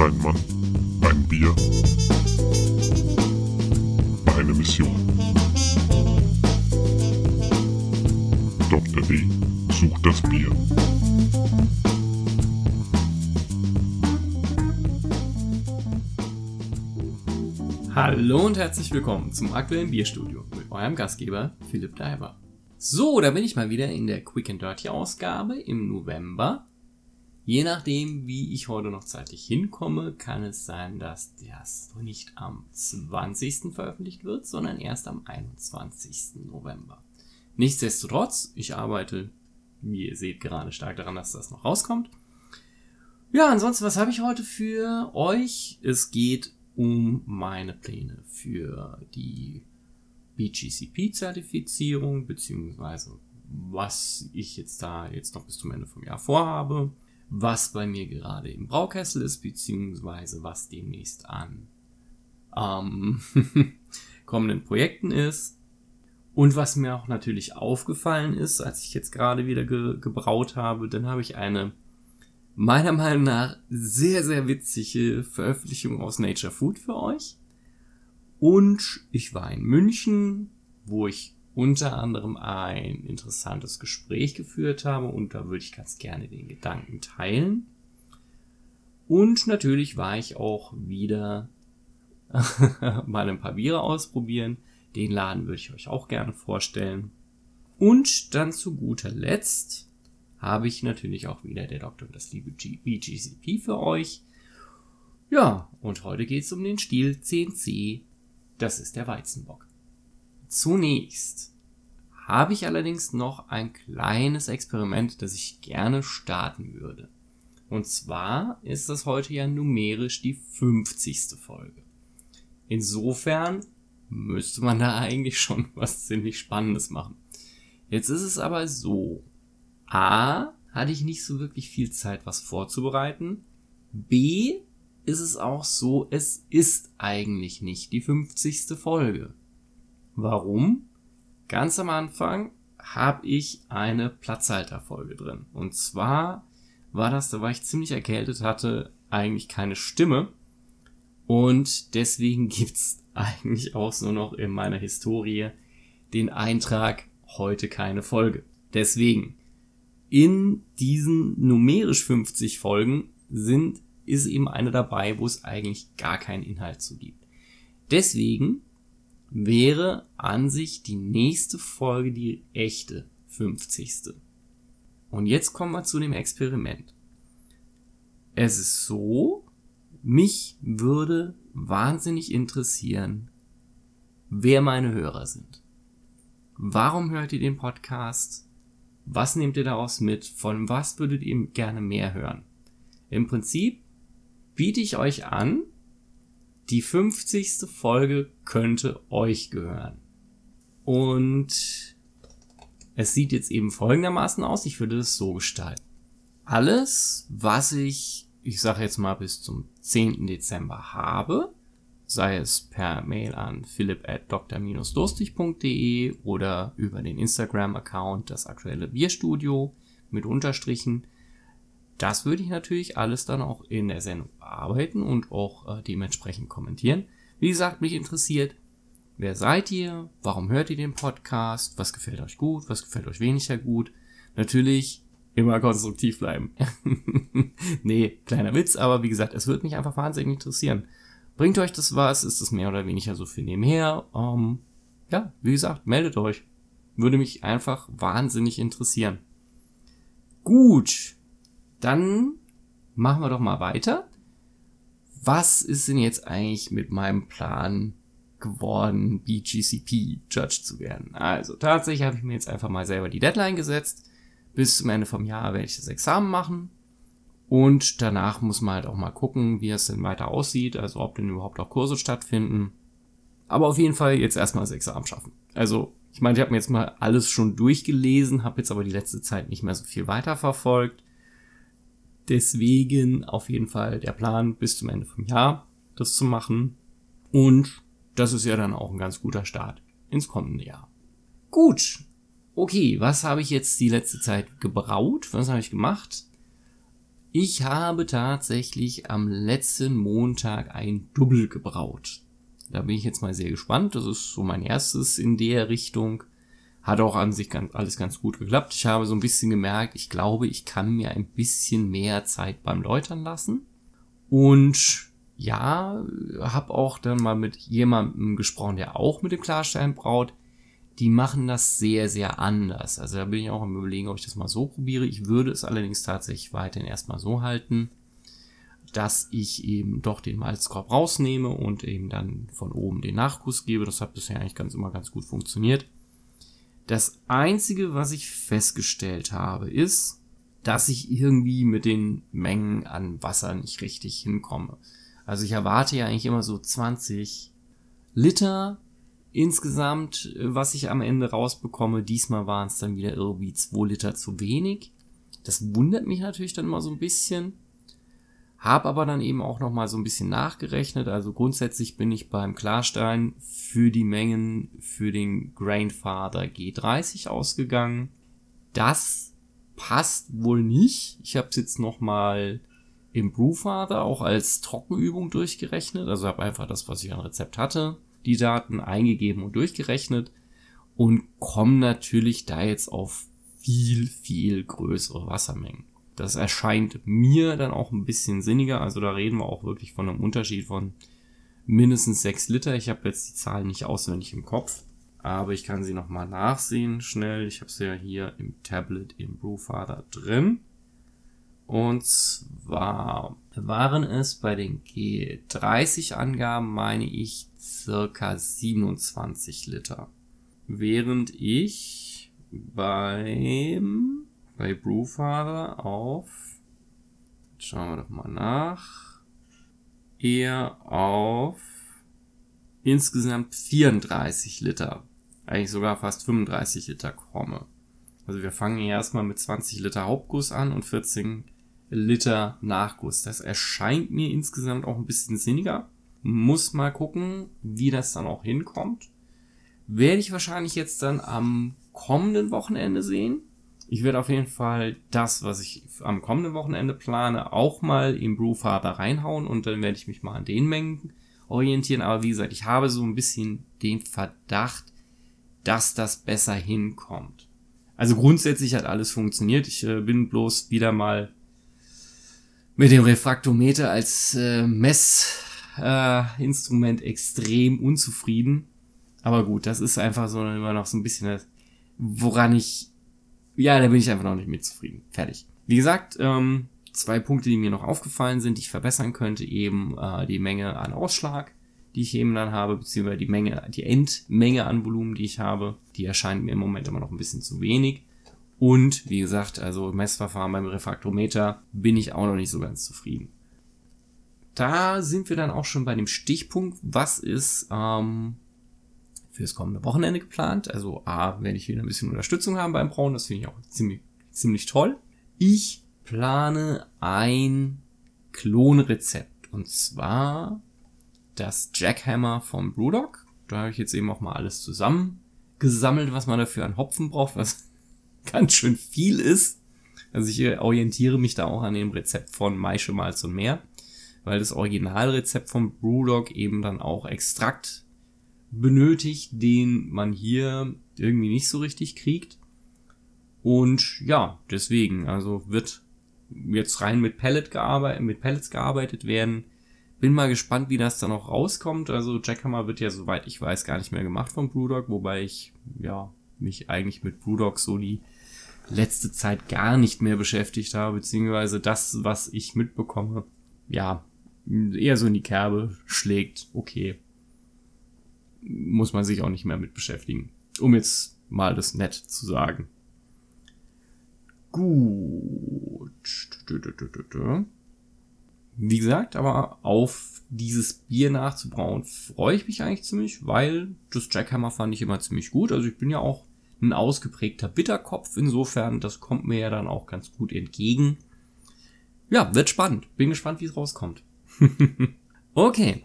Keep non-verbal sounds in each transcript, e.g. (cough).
Ein Mann, ein Bier, eine Mission. Dr. D sucht das Bier. Hallo und herzlich willkommen zum aktuellen Bierstudio mit eurem Gastgeber Philipp Daiber. So, da bin ich mal wieder in der Quick and Dirty Ausgabe im November. Je nachdem, wie ich heute noch zeitlich hinkomme, kann es sein, dass das nicht am 20. veröffentlicht wird, sondern erst am 21. November. Nichtsdestotrotz, ich arbeite, wie ihr seht, gerade stark daran, dass das noch rauskommt. Ja, ansonsten, was habe ich heute für euch? Es geht um meine Pläne für die BGCP-Zertifizierung, beziehungsweise was ich jetzt da jetzt noch bis zum Ende vom Jahr vorhabe, was bei mir gerade im Braukessel ist, beziehungsweise was demnächst an ähm, (laughs) kommenden Projekten ist. Und was mir auch natürlich aufgefallen ist, als ich jetzt gerade wieder ge gebraut habe, dann habe ich eine meiner Meinung nach sehr, sehr witzige Veröffentlichung aus Nature Food für euch. Und ich war in München, wo ich unter anderem ein interessantes Gespräch geführt habe und da würde ich ganz gerne den Gedanken teilen. Und natürlich war ich auch wieder (laughs) mal ein paar Biere ausprobieren. Den Laden würde ich euch auch gerne vorstellen. Und dann zu guter Letzt habe ich natürlich auch wieder der Doktor und das liebe BGCP für euch. Ja, und heute geht es um den Stil 10C das ist der Weizenbock. Zunächst habe ich allerdings noch ein kleines Experiment, das ich gerne starten würde. Und zwar ist das heute ja numerisch die 50. Folge. Insofern müsste man da eigentlich schon (laughs) was ziemlich Spannendes machen. Jetzt ist es aber so. A, hatte ich nicht so wirklich viel Zeit, was vorzubereiten. B, ist es auch so, es ist eigentlich nicht die 50. Folge. Warum? Ganz am Anfang habe ich eine Platzhalterfolge drin. Und zwar war das, da war ich ziemlich erkältet, hatte eigentlich keine Stimme. Und deswegen (laughs) gibt's eigentlich auch nur noch in meiner Historie den Eintrag heute keine Folge. Deswegen, in diesen numerisch 50 Folgen sind ist eben eine dabei, wo es eigentlich gar keinen Inhalt zu gibt. Deswegen wäre an sich die nächste Folge die echte 50. Und jetzt kommen wir zu dem Experiment. Es ist so, mich würde wahnsinnig interessieren, wer meine Hörer sind. Warum hört ihr den Podcast? Was nehmt ihr daraus mit? Von was würdet ihr gerne mehr hören? Im Prinzip biete ich euch an, die 50. Folge könnte euch gehören. Und es sieht jetzt eben folgendermaßen aus. Ich würde es so gestalten. Alles, was ich, ich sage jetzt mal bis zum 10. Dezember habe, sei es per Mail an philipp at dr-durstig.de oder über den Instagram-Account das aktuelle Bierstudio mit Unterstrichen, das würde ich natürlich alles dann auch in der Sendung bearbeiten und auch äh, dementsprechend kommentieren. Wie gesagt, mich interessiert, wer seid ihr? Warum hört ihr den Podcast? Was gefällt euch gut? Was gefällt euch weniger gut? Natürlich immer konstruktiv bleiben. (laughs) nee, kleiner Witz, aber wie gesagt, es würde mich einfach wahnsinnig interessieren. Bringt euch das was? Ist es mehr oder weniger so für nebenher? Ähm, ja, wie gesagt, meldet euch. Würde mich einfach wahnsinnig interessieren. Gut, dann machen wir doch mal weiter. Was ist denn jetzt eigentlich mit meinem Plan geworden, BGCP Judge zu werden? Also tatsächlich habe ich mir jetzt einfach mal selber die Deadline gesetzt. Bis zum Ende vom Jahr werde ich das Examen machen. Und danach muss man halt auch mal gucken, wie es denn weiter aussieht, also ob denn überhaupt auch Kurse stattfinden. Aber auf jeden Fall jetzt erstmal das Examen schaffen. Also, ich meine, ich habe mir jetzt mal alles schon durchgelesen, habe jetzt aber die letzte Zeit nicht mehr so viel weiterverfolgt. Deswegen auf jeden Fall der Plan, bis zum Ende vom Jahr das zu machen. Und das ist ja dann auch ein ganz guter Start ins kommende Jahr. Gut. Okay, was habe ich jetzt die letzte Zeit gebraut? Was habe ich gemacht? Ich habe tatsächlich am letzten Montag ein Double gebraut. Da bin ich jetzt mal sehr gespannt. Das ist so mein erstes in der Richtung. Hat auch an sich ganz, alles ganz gut geklappt. Ich habe so ein bisschen gemerkt, ich glaube, ich kann mir ein bisschen mehr Zeit beim Läutern lassen. Und ja, habe auch dann mal mit jemandem gesprochen, der auch mit dem Klarstein braut. Die machen das sehr, sehr anders. Also da bin ich auch am überlegen, ob ich das mal so probiere. Ich würde es allerdings tatsächlich weiterhin erstmal so halten, dass ich eben doch den Malzkorb rausnehme und eben dann von oben den Nachguss gebe. Das hat bisher eigentlich ganz immer ganz gut funktioniert. Das einzige, was ich festgestellt habe, ist, dass ich irgendwie mit den Mengen an Wasser nicht richtig hinkomme. Also ich erwarte ja eigentlich immer so 20 Liter insgesamt, was ich am Ende rausbekomme. Diesmal waren es dann wieder irgendwie 2 Liter zu wenig. Das wundert mich natürlich dann immer so ein bisschen. Hab aber dann eben auch noch mal so ein bisschen nachgerechnet. Also grundsätzlich bin ich beim Klarstein für die Mengen für den Grainfather G30 ausgegangen. Das passt wohl nicht. Ich habe es jetzt noch mal im Brewfather auch als Trockenübung durchgerechnet. Also habe einfach das, was ich an Rezept hatte, die Daten eingegeben und durchgerechnet und komme natürlich da jetzt auf viel, viel größere Wassermengen. Das erscheint mir dann auch ein bisschen sinniger. Also da reden wir auch wirklich von einem Unterschied von mindestens 6 Liter. Ich habe jetzt die Zahlen nicht auswendig im Kopf, aber ich kann sie nochmal nachsehen schnell. Ich habe sie ja hier im Tablet im Brewfather drin. Und zwar waren es bei den G30 Angaben, meine ich, circa 27 Liter. Während ich beim bei Brewfather auf, schauen wir doch mal nach, eher auf insgesamt 34 Liter, eigentlich sogar fast 35 Liter komme. Also wir fangen erstmal mit 20 Liter Hauptguss an und 14 Liter Nachguss. Das erscheint mir insgesamt auch ein bisschen sinniger. Muss mal gucken, wie das dann auch hinkommt. Werde ich wahrscheinlich jetzt dann am kommenden Wochenende sehen. Ich werde auf jeden Fall das, was ich am kommenden Wochenende plane, auch mal im Brewfather reinhauen und dann werde ich mich mal an den Mengen orientieren. Aber wie gesagt, ich habe so ein bisschen den Verdacht, dass das besser hinkommt. Also grundsätzlich hat alles funktioniert. Ich äh, bin bloß wieder mal mit dem Refraktometer als äh, Messinstrument äh, extrem unzufrieden. Aber gut, das ist einfach so immer noch so ein bisschen das, woran ich ja, da bin ich einfach noch nicht mit zufrieden. Fertig. Wie gesagt, ähm, zwei Punkte, die mir noch aufgefallen sind, die ich verbessern könnte, eben äh, die Menge an Ausschlag, die ich eben dann habe, beziehungsweise die Menge, die Endmenge an Volumen, die ich habe, die erscheint mir im Moment immer noch ein bisschen zu wenig. Und wie gesagt, also Messverfahren beim Refraktometer bin ich auch noch nicht so ganz zufrieden. Da sind wir dann auch schon bei dem Stichpunkt, was ist ähm, fürs kommende Wochenende geplant. Also A, werde ich wieder ein bisschen Unterstützung haben beim Brauen, das finde ich auch ziemlich, ziemlich toll. Ich plane ein Klonrezept und zwar das Jackhammer vom Brewdog. Da habe ich jetzt eben auch mal alles zusammengesammelt, was man dafür an Hopfen braucht, was (laughs) ganz schön viel ist. Also ich orientiere mich da auch an dem Rezept von Maische Malz und mehr, weil das Originalrezept vom Brewdog eben dann auch Extrakt benötigt, den man hier irgendwie nicht so richtig kriegt. Und ja, deswegen, also wird jetzt rein mit Pellet gearbeitet, mit Pellets gearbeitet werden. Bin mal gespannt, wie das dann auch rauskommt. Also Jackhammer wird ja, soweit ich weiß, gar nicht mehr gemacht von Brewdog, wobei ich, ja, mich eigentlich mit Brewdog so die letzte Zeit gar nicht mehr beschäftigt habe, beziehungsweise das, was ich mitbekomme, ja, eher so in die Kerbe schlägt. Okay, muss man sich auch nicht mehr mit beschäftigen. Um jetzt mal das nett zu sagen. Gut. Wie gesagt, aber auf dieses Bier nachzubrauen freue ich mich eigentlich ziemlich, weil das Jackhammer fand ich immer ziemlich gut. Also ich bin ja auch ein ausgeprägter Bitterkopf. Insofern, das kommt mir ja dann auch ganz gut entgegen. Ja, wird spannend. Bin gespannt, wie es rauskommt. (laughs) okay.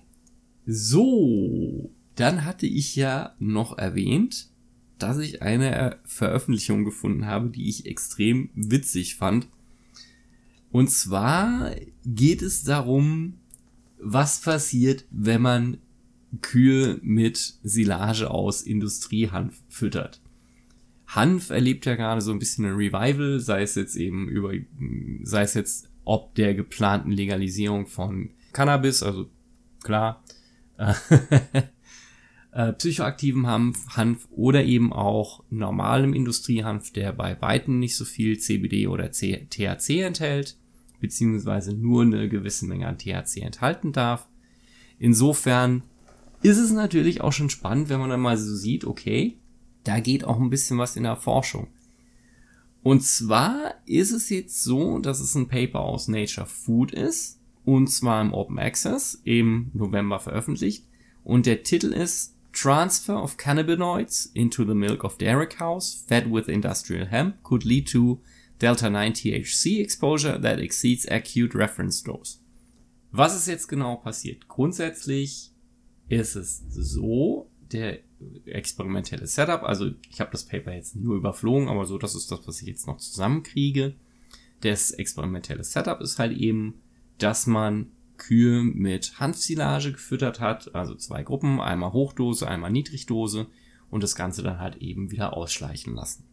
So. Dann hatte ich ja noch erwähnt, dass ich eine Veröffentlichung gefunden habe, die ich extrem witzig fand. Und zwar geht es darum, was passiert, wenn man Kühe mit Silage aus Industriehanf füttert. Hanf erlebt ja gerade so ein bisschen ein Revival, sei es jetzt eben über, sei es jetzt ob der geplanten Legalisierung von Cannabis, also klar, (laughs) äh, psychoaktiven Hanf, Hanf oder eben auch normalem Industriehanf, der bei weitem nicht so viel CBD oder C THC enthält, beziehungsweise nur eine gewisse Menge an THC enthalten darf. Insofern ist es natürlich auch schon spannend, wenn man dann mal so sieht, okay, da geht auch ein bisschen was in der Forschung. Und zwar ist es jetzt so, dass es ein Paper aus Nature Food ist, und zwar im Open Access im November veröffentlicht. Und der Titel ist Transfer of cannabinoids into the milk of dairy cows fed with industrial hemp could lead to Delta 9 THC exposure that exceeds acute reference dose. Was ist jetzt genau passiert? Grundsätzlich ist es so, der experimentelle Setup, also ich habe das Paper jetzt nur überflogen, aber so, das ist das, was ich jetzt noch zusammenkriege. Das experimentelle Setup ist halt eben, dass man Kühe mit Hanfsilage gefüttert hat, also zwei Gruppen, einmal Hochdose, einmal Niedrigdose und das Ganze dann halt eben wieder ausschleichen lassen.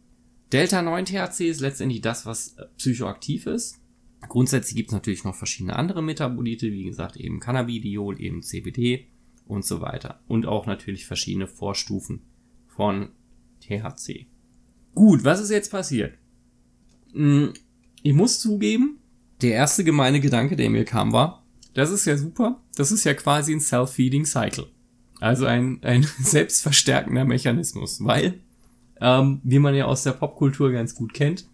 Delta 9 THC ist letztendlich das, was psychoaktiv ist. Grundsätzlich gibt es natürlich noch verschiedene andere Metabolite, wie gesagt eben Cannabidiol, eben CBD und so weiter. Und auch natürlich verschiedene Vorstufen von THC. Gut, was ist jetzt passiert? Hm, ich muss zugeben, der erste gemeine Gedanke, der mir kam, war, das ist ja super, das ist ja quasi ein Self-Feeding Cycle. Also ein, ein (laughs) selbstverstärkender Mechanismus, weil, ähm, wie man ja aus der Popkultur ganz gut kennt,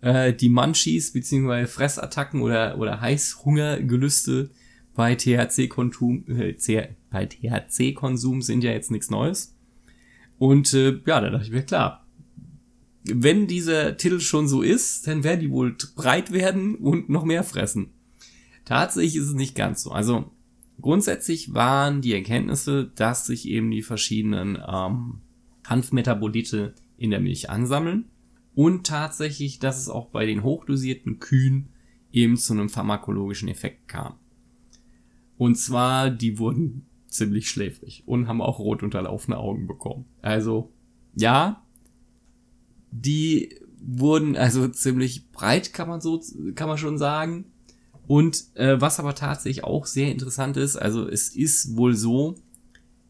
äh, die Munchies beziehungsweise Fressattacken oder, oder Heißhungergelüste bei THC-Konsum äh, bei THC-Konsum sind ja jetzt nichts Neues. Und äh, ja, da dachte ich mir, klar, wenn dieser Titel schon so ist, dann werden die wohl breit werden und noch mehr fressen. Tatsächlich ist es nicht ganz so. Also grundsätzlich waren die Erkenntnisse, dass sich eben die verschiedenen ähm, Hanfmetabolite in der Milch ansammeln und tatsächlich, dass es auch bei den hochdosierten Kühen eben zu einem pharmakologischen Effekt kam. Und zwar, die wurden ziemlich schläfrig und haben auch rot unterlaufene Augen bekommen. Also, ja, die wurden also ziemlich breit, kann man so, kann man schon sagen. Und äh, was aber tatsächlich auch sehr interessant ist, also es ist wohl so,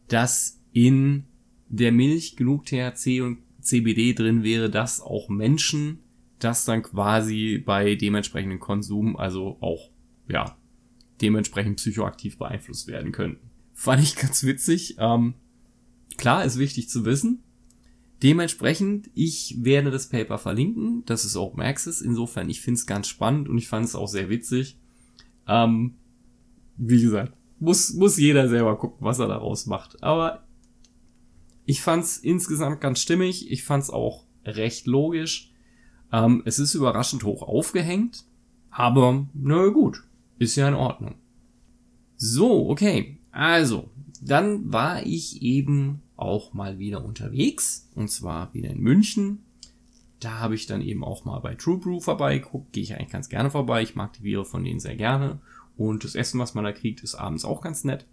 dass in der Milch genug THC und CBD drin wäre, dass auch Menschen das dann quasi bei dementsprechenden Konsum, also auch, ja, dementsprechend psychoaktiv beeinflusst werden könnten. Fand ich ganz witzig. Ähm, klar, ist wichtig zu wissen. Dementsprechend, ich werde das Paper verlinken. Das ist Open Access. Insofern, ich finde es ganz spannend und ich fand es auch sehr witzig. Ähm, wie gesagt, muss, muss jeder selber gucken, was er daraus macht. Aber ich fand es insgesamt ganz stimmig. Ich fand es auch recht logisch. Ähm, es ist überraschend hoch aufgehängt. Aber, na gut, ist ja in Ordnung. So, okay. Also, dann war ich eben auch mal wieder unterwegs. Und zwar wieder in München. Da habe ich dann eben auch mal bei True Brew vorbeigeguckt. Gehe ich eigentlich ganz gerne vorbei. Ich mag die Biere von denen sehr gerne. Und das Essen, was man da kriegt, ist abends auch ganz nett.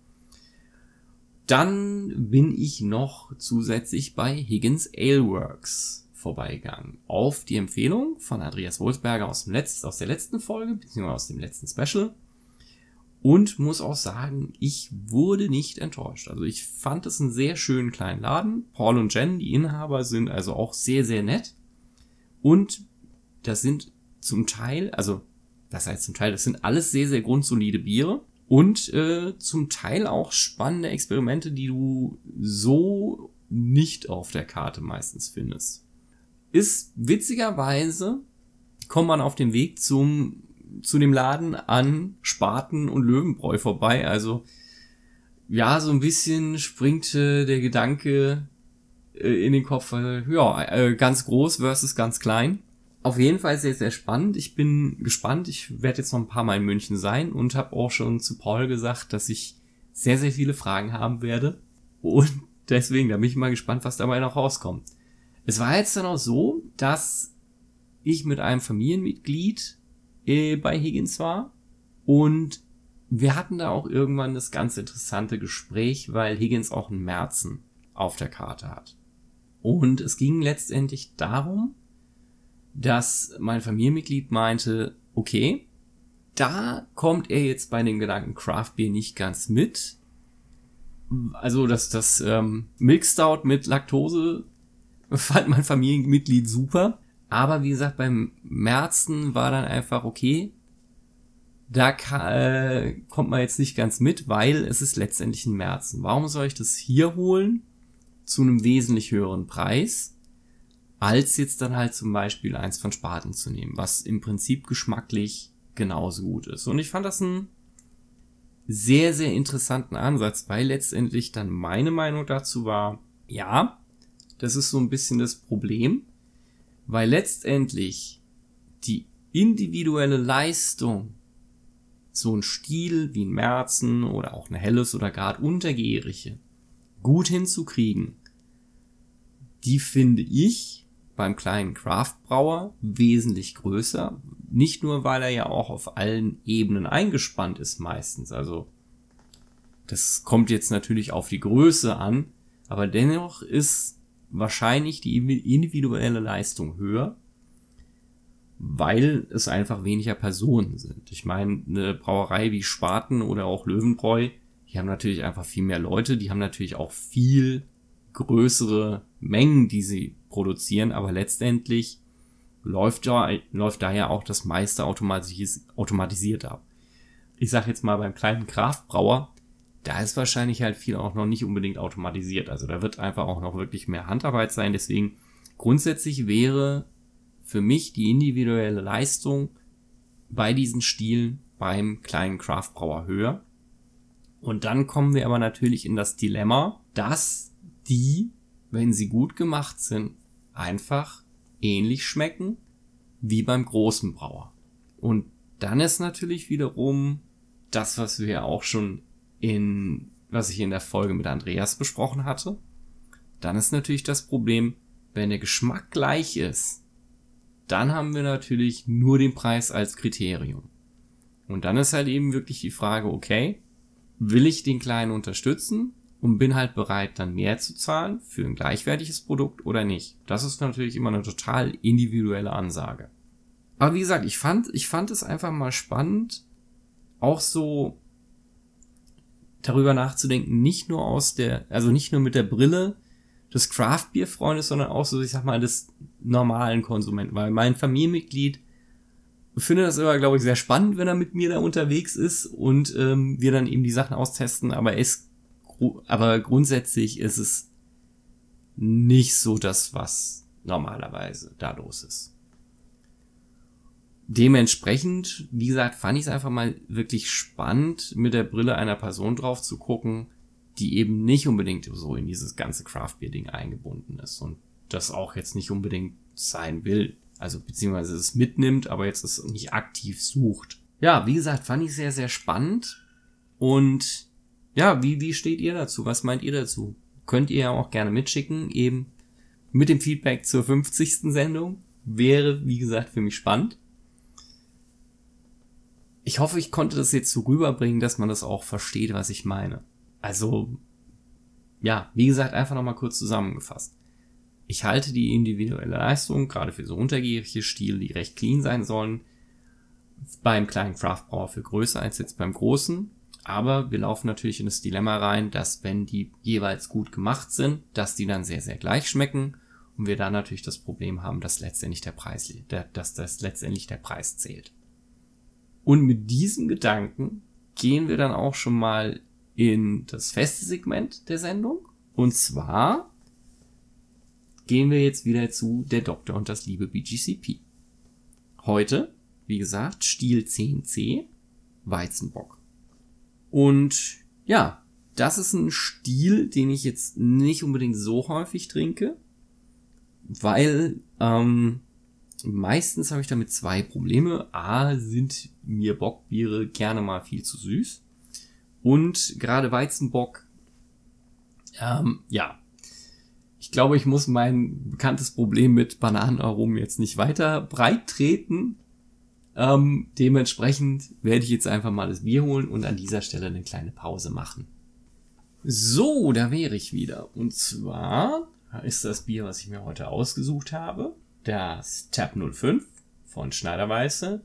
Dann bin ich noch zusätzlich bei Higgins Ale Works vorbeigegangen. Auf die Empfehlung von Andreas Wolfsberger aus, dem Letz-, aus der letzten Folge, beziehungsweise aus dem letzten Special. Und muss auch sagen, ich wurde nicht enttäuscht. Also ich fand es einen sehr schönen kleinen Laden. Paul und Jen, die Inhaber, sind also auch sehr, sehr nett. Und das sind zum Teil, also das heißt zum Teil, das sind alles sehr, sehr grundsolide Biere. Und äh, zum Teil auch spannende Experimente, die du so nicht auf der Karte meistens findest. Ist witzigerweise, kommt man auf dem Weg zum zu dem Laden an Spaten und Löwenbräu vorbei. Also ja, so ein bisschen springt äh, der Gedanke äh, in den Kopf, äh, ja, äh, ganz groß versus ganz klein. Auf jeden Fall sehr, sehr spannend. Ich bin gespannt. Ich werde jetzt noch ein paar Mal in München sein und habe auch schon zu Paul gesagt, dass ich sehr, sehr viele Fragen haben werde. Und (laughs) deswegen, da bin ich mal gespannt, was dabei noch rauskommt. Es war jetzt dann auch so, dass ich mit einem Familienmitglied äh, bei Higgins war. Und wir hatten da auch irgendwann das ganz interessante Gespräch, weil Higgins auch einen Merzen auf der Karte hat. Und es ging letztendlich darum, dass mein Familienmitglied meinte, okay, da kommt er jetzt bei dem Gedanken Craft Beer nicht ganz mit. Also das, das ähm, Milk Stout mit Laktose fand mein Familienmitglied super. Aber wie gesagt, beim Märzen war dann einfach okay. Da äh, kommt man jetzt nicht ganz mit, weil es ist letztendlich ein Märzen. Warum soll ich das hier holen zu einem wesentlich höheren Preis, als jetzt dann halt zum Beispiel eins von Spaten zu nehmen, was im Prinzip geschmacklich genauso gut ist. Und ich fand das einen sehr, sehr interessanten Ansatz, weil letztendlich dann meine Meinung dazu war, ja, das ist so ein bisschen das Problem, weil letztendlich die individuelle Leistung, so ein Stil wie ein Merzen oder auch eine Helles oder gerade Untergärige gut hinzukriegen, die finde ich beim kleinen Craftbrauer wesentlich größer. Nicht nur, weil er ja auch auf allen Ebenen eingespannt ist meistens. Also das kommt jetzt natürlich auf die Größe an, aber dennoch ist wahrscheinlich die individuelle Leistung höher, weil es einfach weniger Personen sind. Ich meine, eine Brauerei wie Spaten oder auch Löwenbräu, die haben natürlich einfach viel mehr Leute, die haben natürlich auch viel größere Mengen, die sie produzieren, aber letztendlich läuft läuft daher auch das meiste automatis automatisiert ab. Ich sage jetzt mal beim kleinen Kraftbrauer, da ist wahrscheinlich halt viel auch noch nicht unbedingt automatisiert. Also da wird einfach auch noch wirklich mehr Handarbeit sein. Deswegen grundsätzlich wäre für mich die individuelle Leistung bei diesen Stilen beim kleinen Craftbrauer höher. Und dann kommen wir aber natürlich in das Dilemma, dass die, wenn sie gut gemacht sind, einfach ähnlich schmecken wie beim großen Brauer. Und dann ist natürlich wiederum das, was wir ja auch schon in, was ich in der Folge mit Andreas besprochen hatte. Dann ist natürlich das Problem, wenn der Geschmack gleich ist, dann haben wir natürlich nur den Preis als Kriterium. Und dann ist halt eben wirklich die Frage, okay, will ich den Kleinen unterstützen und bin halt bereit, dann mehr zu zahlen für ein gleichwertiges Produkt oder nicht? Das ist natürlich immer eine total individuelle Ansage. Aber wie gesagt, ich fand, ich fand es einfach mal spannend, auch so darüber nachzudenken, nicht nur aus der, also nicht nur mit der Brille des Craft-Bier-Freundes, sondern auch so, ich sag mal, des normalen Konsumenten, weil mein Familienmitglied findet das immer, glaube ich, sehr spannend, wenn er mit mir da unterwegs ist und ähm, wir dann eben die Sachen austesten, aber es, aber grundsätzlich ist es nicht so das, was normalerweise da los ist dementsprechend, wie gesagt, fand ich es einfach mal wirklich spannend, mit der Brille einer Person drauf zu gucken, die eben nicht unbedingt so in dieses ganze Craft Beer Ding eingebunden ist und das auch jetzt nicht unbedingt sein will. Also beziehungsweise es mitnimmt, aber jetzt es nicht aktiv sucht. Ja, wie gesagt, fand ich sehr, sehr spannend. Und ja, wie, wie steht ihr dazu? Was meint ihr dazu? Könnt ihr ja auch gerne mitschicken, eben mit dem Feedback zur 50. Sendung. Wäre, wie gesagt, für mich spannend ich hoffe, ich konnte das jetzt so rüberbringen, dass man das auch versteht, was ich meine. Also, ja, wie gesagt, einfach nochmal kurz zusammengefasst. Ich halte die individuelle Leistung, gerade für so untergärige Stile, die recht clean sein sollen, beim kleinen Craftbrauer für größer als jetzt beim großen. Aber wir laufen natürlich in das Dilemma rein, dass wenn die jeweils gut gemacht sind, dass die dann sehr, sehr gleich schmecken und wir dann natürlich das Problem haben, dass letztendlich der Preis, dass das letztendlich der Preis zählt. Und mit diesem Gedanken gehen wir dann auch schon mal in das feste Segment der Sendung. Und zwar gehen wir jetzt wieder zu Der Doktor und das liebe BGCP. Heute, wie gesagt, Stil 10c, Weizenbock. Und ja, das ist ein Stil, den ich jetzt nicht unbedingt so häufig trinke, weil ähm, Meistens habe ich damit zwei Probleme. A, sind mir Bockbiere gerne mal viel zu süß. Und gerade Weizenbock, ähm, ja. Ich glaube, ich muss mein bekanntes Problem mit Bananenaromen jetzt nicht weiter breit treten. Ähm, dementsprechend werde ich jetzt einfach mal das Bier holen und an dieser Stelle eine kleine Pause machen. So, da wäre ich wieder. Und zwar ist das Bier, was ich mir heute ausgesucht habe, das Tab 05 von Schneiderweiße.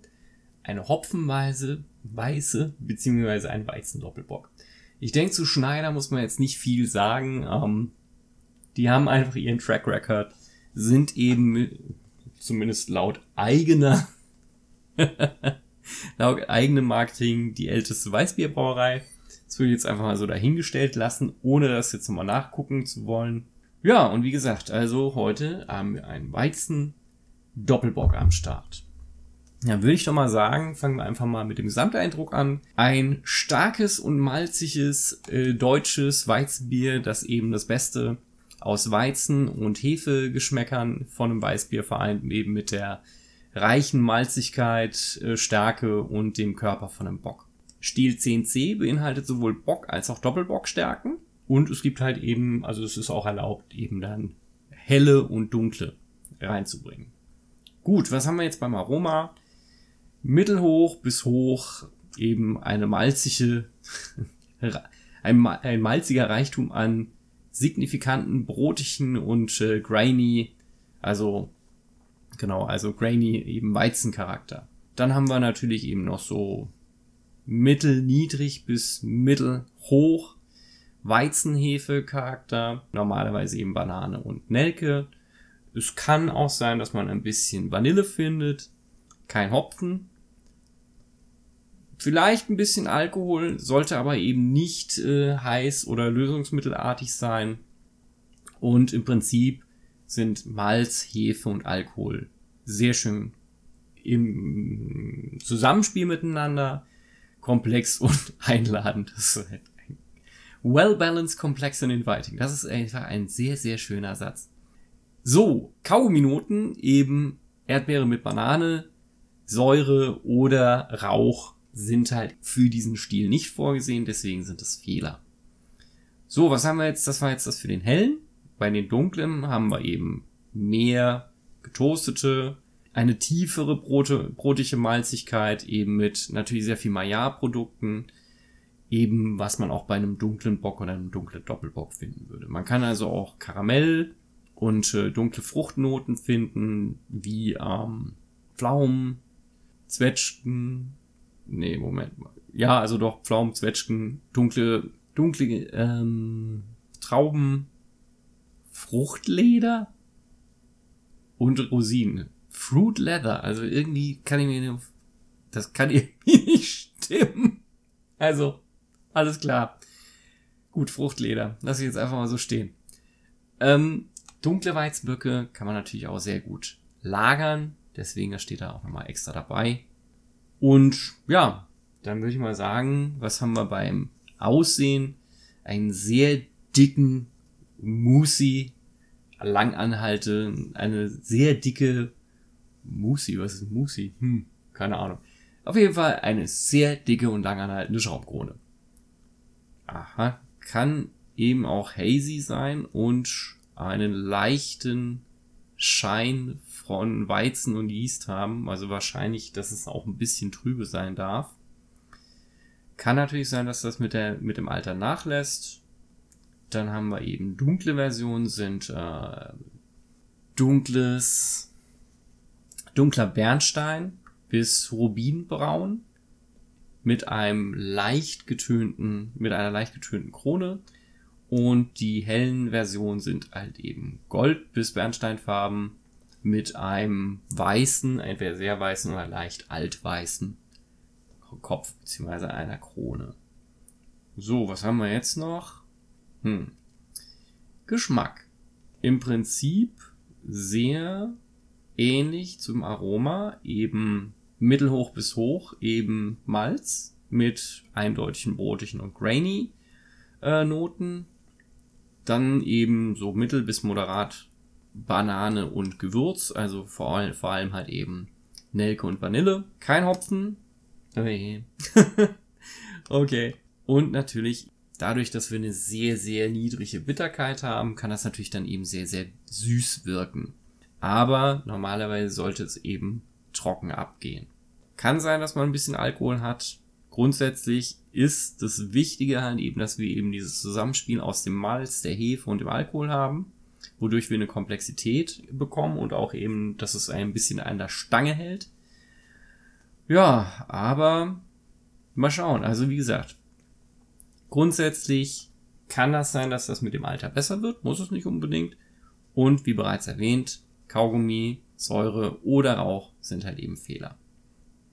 Eine hopfenweise weiße, beziehungsweise ein Weizendoppelbock. Ich denke, zu Schneider muss man jetzt nicht viel sagen. Ähm, die haben einfach ihren Track Record, sind eben zumindest laut eigener (laughs) laut eigenem Marketing die älteste Weißbierbrauerei. Das würde ich jetzt einfach mal so dahingestellt lassen, ohne das jetzt nochmal nachgucken zu wollen. Ja, und wie gesagt, also heute haben wir einen Weizen Doppelbock am Start. Ja, würde ich doch mal sagen, fangen wir einfach mal mit dem Gesamteindruck an. Ein starkes und malziges äh, deutsches Weizenbier, das eben das Beste aus Weizen und Hefegeschmäckern von einem Weißbier vereint, eben mit der reichen Malzigkeit, äh, Stärke und dem Körper von einem Bock. Stil 10c beinhaltet sowohl Bock als auch Doppelbockstärken und es gibt halt eben, also es ist auch erlaubt, eben dann helle und dunkle reinzubringen. Gut, was haben wir jetzt beim Aroma? Mittelhoch bis hoch eben eine malzige, (laughs) ein, ein malziger Reichtum an signifikanten, brotigen und äh, grainy, also genau, also grainy eben Weizencharakter. Dann haben wir natürlich eben noch so mittelniedrig bis mittelhoch Weizenhefe-Charakter, normalerweise eben Banane und Nelke. Es kann auch sein, dass man ein bisschen Vanille findet, kein Hopfen. Vielleicht ein bisschen Alkohol, sollte aber eben nicht äh, heiß oder lösungsmittelartig sein. Und im Prinzip sind Malz, Hefe und Alkohol sehr schön im Zusammenspiel miteinander, komplex (laughs) und einladend. Das ist halt well-balanced, complex and inviting. Das ist einfach ein sehr, sehr schöner Satz. So, Kaugummi-Noten eben Erdbeere mit Banane, Säure oder Rauch sind halt für diesen Stil nicht vorgesehen, deswegen sind es Fehler. So, was haben wir jetzt? Das war jetzt das für den hellen. Bei den dunklen haben wir eben mehr getoastete, eine tiefere brote, brotige Malzigkeit, eben mit natürlich sehr viel Maillard-Produkten, eben was man auch bei einem dunklen Bock oder einem dunklen Doppelbock finden würde. Man kann also auch Karamell und äh, dunkle Fruchtnoten finden, wie ähm, Pflaumen, Zwetschgen, nee, Moment mal. Ja, also doch Pflaumen, Zwetschgen, dunkle, dunkle ähm, Trauben, Fruchtleder und Rosinen. Fruit Leather, also irgendwie kann ich mir, das kann (laughs) irgendwie nicht stimmen. Also, alles klar. Gut, Fruchtleder. Lass ich jetzt einfach mal so stehen. Ähm, dunkle Weizenböcke kann man natürlich auch sehr gut lagern. Deswegen steht da auch nochmal extra dabei. Und ja, dann würde ich mal sagen, was haben wir beim Aussehen? Einen sehr dicken Musi, langanhalte, eine sehr dicke Musi, was ist Musi? Hm, keine Ahnung. Auf jeden Fall eine sehr dicke und langanhaltende Schraubkrone. Aha, kann eben auch hazy sein und einen leichten Schein von Weizen und Yeast haben. Also wahrscheinlich, dass es auch ein bisschen trübe sein darf. Kann natürlich sein, dass das mit, der, mit dem Alter nachlässt. Dann haben wir eben dunkle Versionen, sind äh, dunkles, dunkler Bernstein bis Rubinbraun mit einem leicht getönten, mit einer leicht getönten Krone. Und die hellen Versionen sind halt eben Gold bis Bernsteinfarben mit einem weißen, entweder sehr weißen oder leicht altweißen Kopf beziehungsweise einer Krone. So, was haben wir jetzt noch? Hm. Geschmack. Im Prinzip sehr ähnlich zum Aroma, eben mittelhoch bis hoch eben Malz mit eindeutigen brotigen und grainy äh, Noten. Dann eben so mittel bis moderat Banane und Gewürz, also vor allem, vor allem halt eben Nelke und Vanille. Kein Hopfen. Okay. (laughs) okay. Und natürlich, dadurch, dass wir eine sehr, sehr niedrige Bitterkeit haben, kann das natürlich dann eben sehr, sehr süß wirken. Aber normalerweise sollte es eben trocken abgehen. Kann sein, dass man ein bisschen Alkohol hat. Grundsätzlich ist das Wichtige halt eben, dass wir eben dieses Zusammenspiel aus dem Malz, der Hefe und dem Alkohol haben, wodurch wir eine Komplexität bekommen und auch eben, dass es ein bisschen an der Stange hält. Ja, aber mal schauen. Also wie gesagt, grundsätzlich kann das sein, dass das mit dem Alter besser wird, muss es nicht unbedingt. Und wie bereits erwähnt, Kaugummi, Säure oder Rauch sind halt eben Fehler.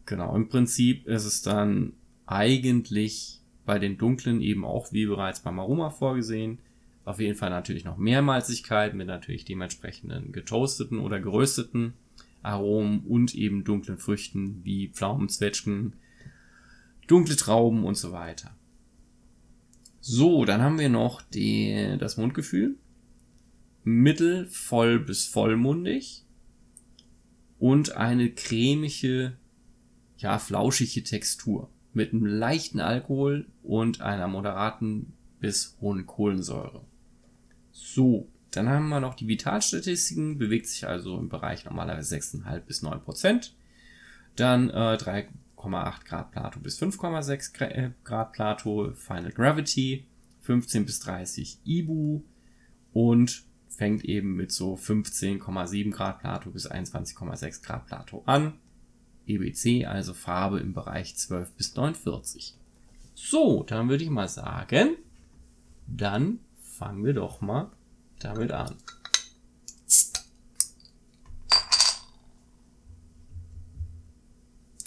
Genau, im Prinzip ist es dann eigentlich bei den dunklen eben auch wie bereits beim Aroma vorgesehen. Auf jeden Fall natürlich noch mehr Malzigkeit mit natürlich dementsprechenden getoasteten oder gerösteten Aromen und eben dunklen Früchten wie Pflaumen, Zwetschgen, dunkle Trauben und so weiter. So, dann haben wir noch die, das Mundgefühl. Mittel, voll bis vollmundig. Und eine cremige, ja, flauschige Textur. Mit einem leichten Alkohol und einer moderaten bis hohen Kohlensäure. So, dann haben wir noch die Vitalstatistiken, bewegt sich also im Bereich normalerweise 6,5 bis 9 Prozent. Dann äh, 3,8 Grad Plato bis 5,6 äh, Grad Plato, Final Gravity, 15 bis 30 Ibu und fängt eben mit so 15,7 Grad Plato bis 21,6 Grad Plato an. EBC, also Farbe im Bereich 12 bis 49. So, dann würde ich mal sagen, dann fangen wir doch mal damit an.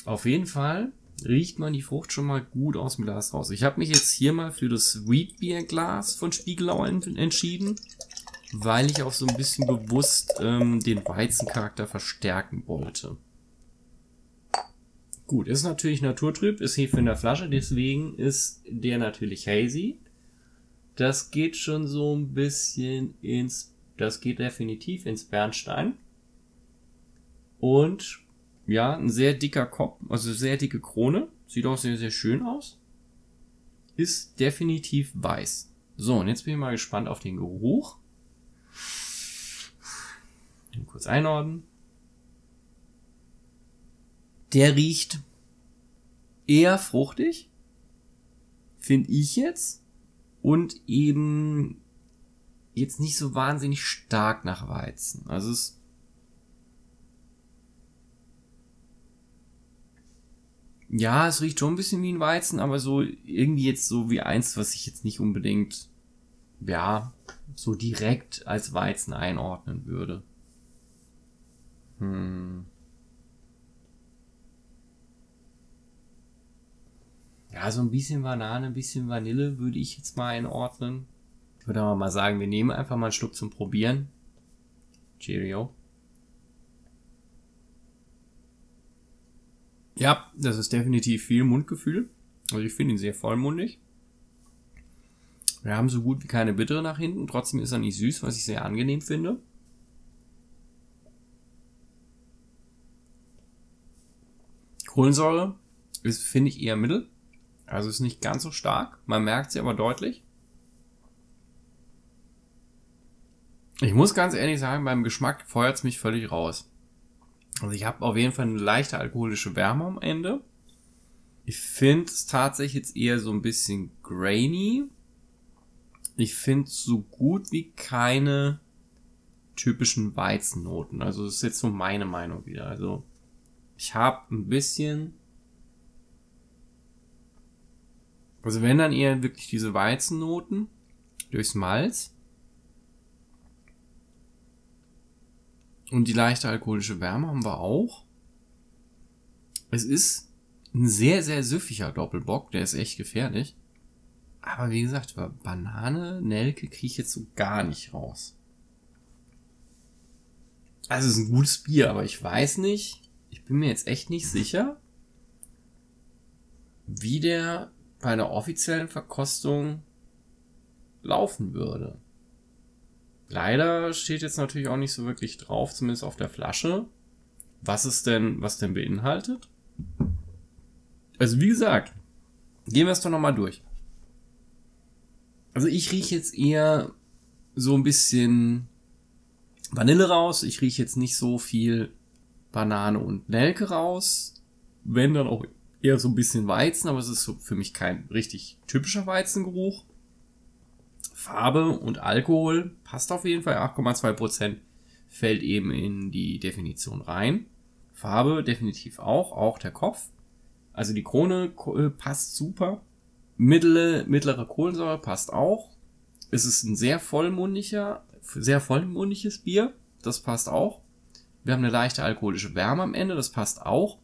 Auf jeden Fall riecht man die Frucht schon mal gut aus dem Glas raus. Ich habe mich jetzt hier mal für das Wheat Beer Glas von Spiegelau entschieden, weil ich auch so ein bisschen bewusst ähm, den Weizencharakter verstärken wollte. Gut, ist natürlich naturtrüb, ist Hefe in der Flasche, deswegen ist der natürlich hazy. Das geht schon so ein bisschen ins, das geht definitiv ins Bernstein. Und ja, ein sehr dicker Kopf, also sehr dicke Krone. Sieht auch sehr, sehr schön aus. Ist definitiv weiß. So, und jetzt bin ich mal gespannt auf den Geruch. Kurz einordnen. Der riecht eher fruchtig. Finde ich jetzt und eben jetzt nicht so wahnsinnig stark nach Weizen. Also es Ja, es riecht schon ein bisschen wie ein Weizen, aber so irgendwie jetzt so wie eins, was ich jetzt nicht unbedingt, ja, so direkt als Weizen einordnen würde. Hm. Ja, so ein bisschen Banane, ein bisschen Vanille würde ich jetzt mal einordnen. Ich würde aber mal sagen, wir nehmen einfach mal einen Schluck zum Probieren. Cheerio. Ja, das ist definitiv viel Mundgefühl. Also ich finde ihn sehr vollmundig. Wir haben so gut wie keine Bittere nach hinten. Trotzdem ist er nicht süß, was ich sehr angenehm finde. Kohlensäure ist, finde ich, eher mittel. Also ist nicht ganz so stark. Man merkt sie aber deutlich. Ich muss ganz ehrlich sagen, beim Geschmack feuert es mich völlig raus. Also ich habe auf jeden Fall eine leichte alkoholische Wärme am Ende. Ich finde es tatsächlich jetzt eher so ein bisschen grainy. Ich finde so gut wie keine typischen Weizennoten. Also das ist jetzt so meine Meinung wieder. Also ich habe ein bisschen Also wenn dann eher wirklich diese Weizennoten durchs Malz und die leichte alkoholische Wärme haben wir auch. Es ist ein sehr, sehr süffiger Doppelbock, der ist echt gefährlich. Aber wie gesagt, Banane, Nelke kriege ich jetzt so gar nicht raus. Also es ist ein gutes Bier, aber ich weiß nicht, ich bin mir jetzt echt nicht sicher, wie der bei einer offiziellen Verkostung laufen würde. Leider steht jetzt natürlich auch nicht so wirklich drauf, zumindest auf der Flasche, was es denn, was denn beinhaltet. Also wie gesagt, gehen wir es doch nochmal durch. Also ich rieche jetzt eher so ein bisschen Vanille raus. Ich rieche jetzt nicht so viel Banane und Nelke raus wenn dann auch eher so ein bisschen Weizen, aber es ist so für mich kein richtig typischer Weizengeruch. Farbe und Alkohol passt auf jeden Fall. 8,2% fällt eben in die Definition rein. Farbe definitiv auch, auch der Kopf. Also die Krone äh, passt super. Mittlere, mittlere Kohlensäure passt auch. Es ist ein sehr vollmundiger, sehr vollmundiges Bier. Das passt auch. Wir haben eine leichte alkoholische Wärme am Ende. Das passt auch.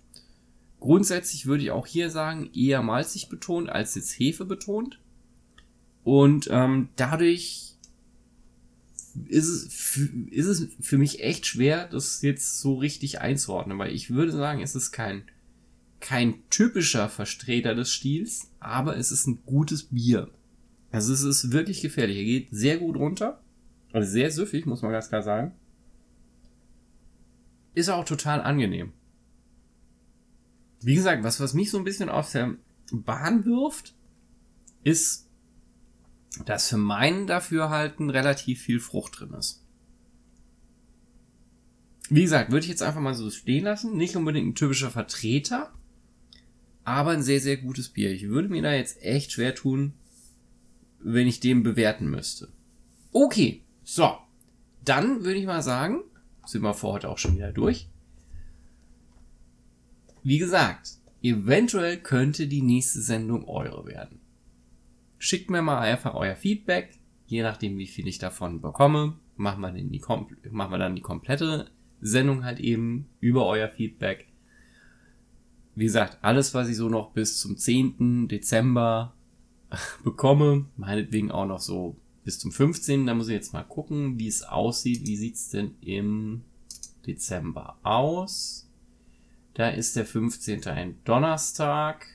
Grundsätzlich würde ich auch hier sagen, eher malzig betont als jetzt Hefe betont. Und ähm, dadurch ist es, ist es für mich echt schwer, das jetzt so richtig einzuordnen, weil ich würde sagen, es ist kein, kein typischer Vertreter des Stils, aber es ist ein gutes Bier. Also es ist wirklich gefährlich. Er geht sehr gut runter. Also sehr süffig, muss man ganz klar sagen. Ist auch total angenehm. Wie gesagt, was, was mich so ein bisschen auf der Bahn wirft, ist, dass für meinen Dafürhalten relativ viel Frucht drin ist. Wie gesagt, würde ich jetzt einfach mal so stehen lassen. Nicht unbedingt ein typischer Vertreter, aber ein sehr, sehr gutes Bier. Ich würde mir da jetzt echt schwer tun, wenn ich den bewerten müsste. Okay, so. Dann würde ich mal sagen, sind wir vor heute auch schon wieder durch. Wie gesagt, eventuell könnte die nächste Sendung eure werden. Schickt mir mal einfach euer Feedback, je nachdem wie viel ich davon bekomme, machen wir, dann die, machen wir dann die komplette Sendung halt eben über euer Feedback. Wie gesagt, alles, was ich so noch bis zum 10. Dezember (laughs) bekomme, meinetwegen auch noch so bis zum 15. Da muss ich jetzt mal gucken, wie es aussieht. Wie sieht's denn im Dezember aus? Da ist der 15. ein Donnerstag.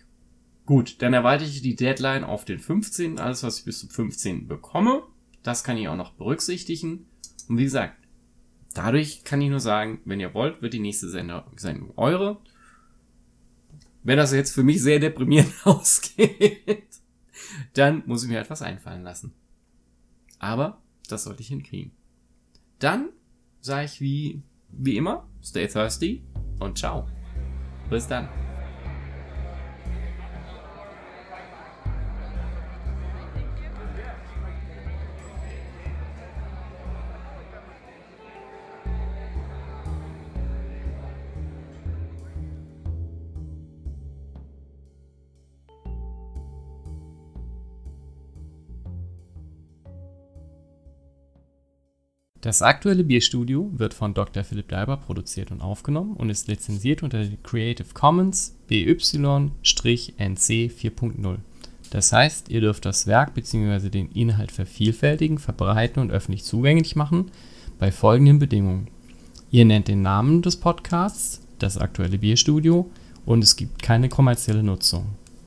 Gut, dann erweitere ich die Deadline auf den 15. Alles, was ich bis zum 15. bekomme, das kann ich auch noch berücksichtigen. Und wie gesagt, dadurch kann ich nur sagen, wenn ihr wollt, wird die nächste Sendung eure. Wenn das jetzt für mich sehr deprimierend (laughs) ausgeht, dann muss ich mir etwas einfallen lassen. Aber das sollte ich hinkriegen. Dann sage ich wie, wie immer, stay thirsty und ciao. Bis dann. Das aktuelle Bierstudio wird von Dr. Philipp Leiber produziert und aufgenommen und ist lizenziert unter der Creative Commons BY-NC 4.0. Das heißt, ihr dürft das Werk bzw. den Inhalt vervielfältigen, verbreiten und öffentlich zugänglich machen bei folgenden Bedingungen. Ihr nennt den Namen des Podcasts, das aktuelle Bierstudio und es gibt keine kommerzielle Nutzung.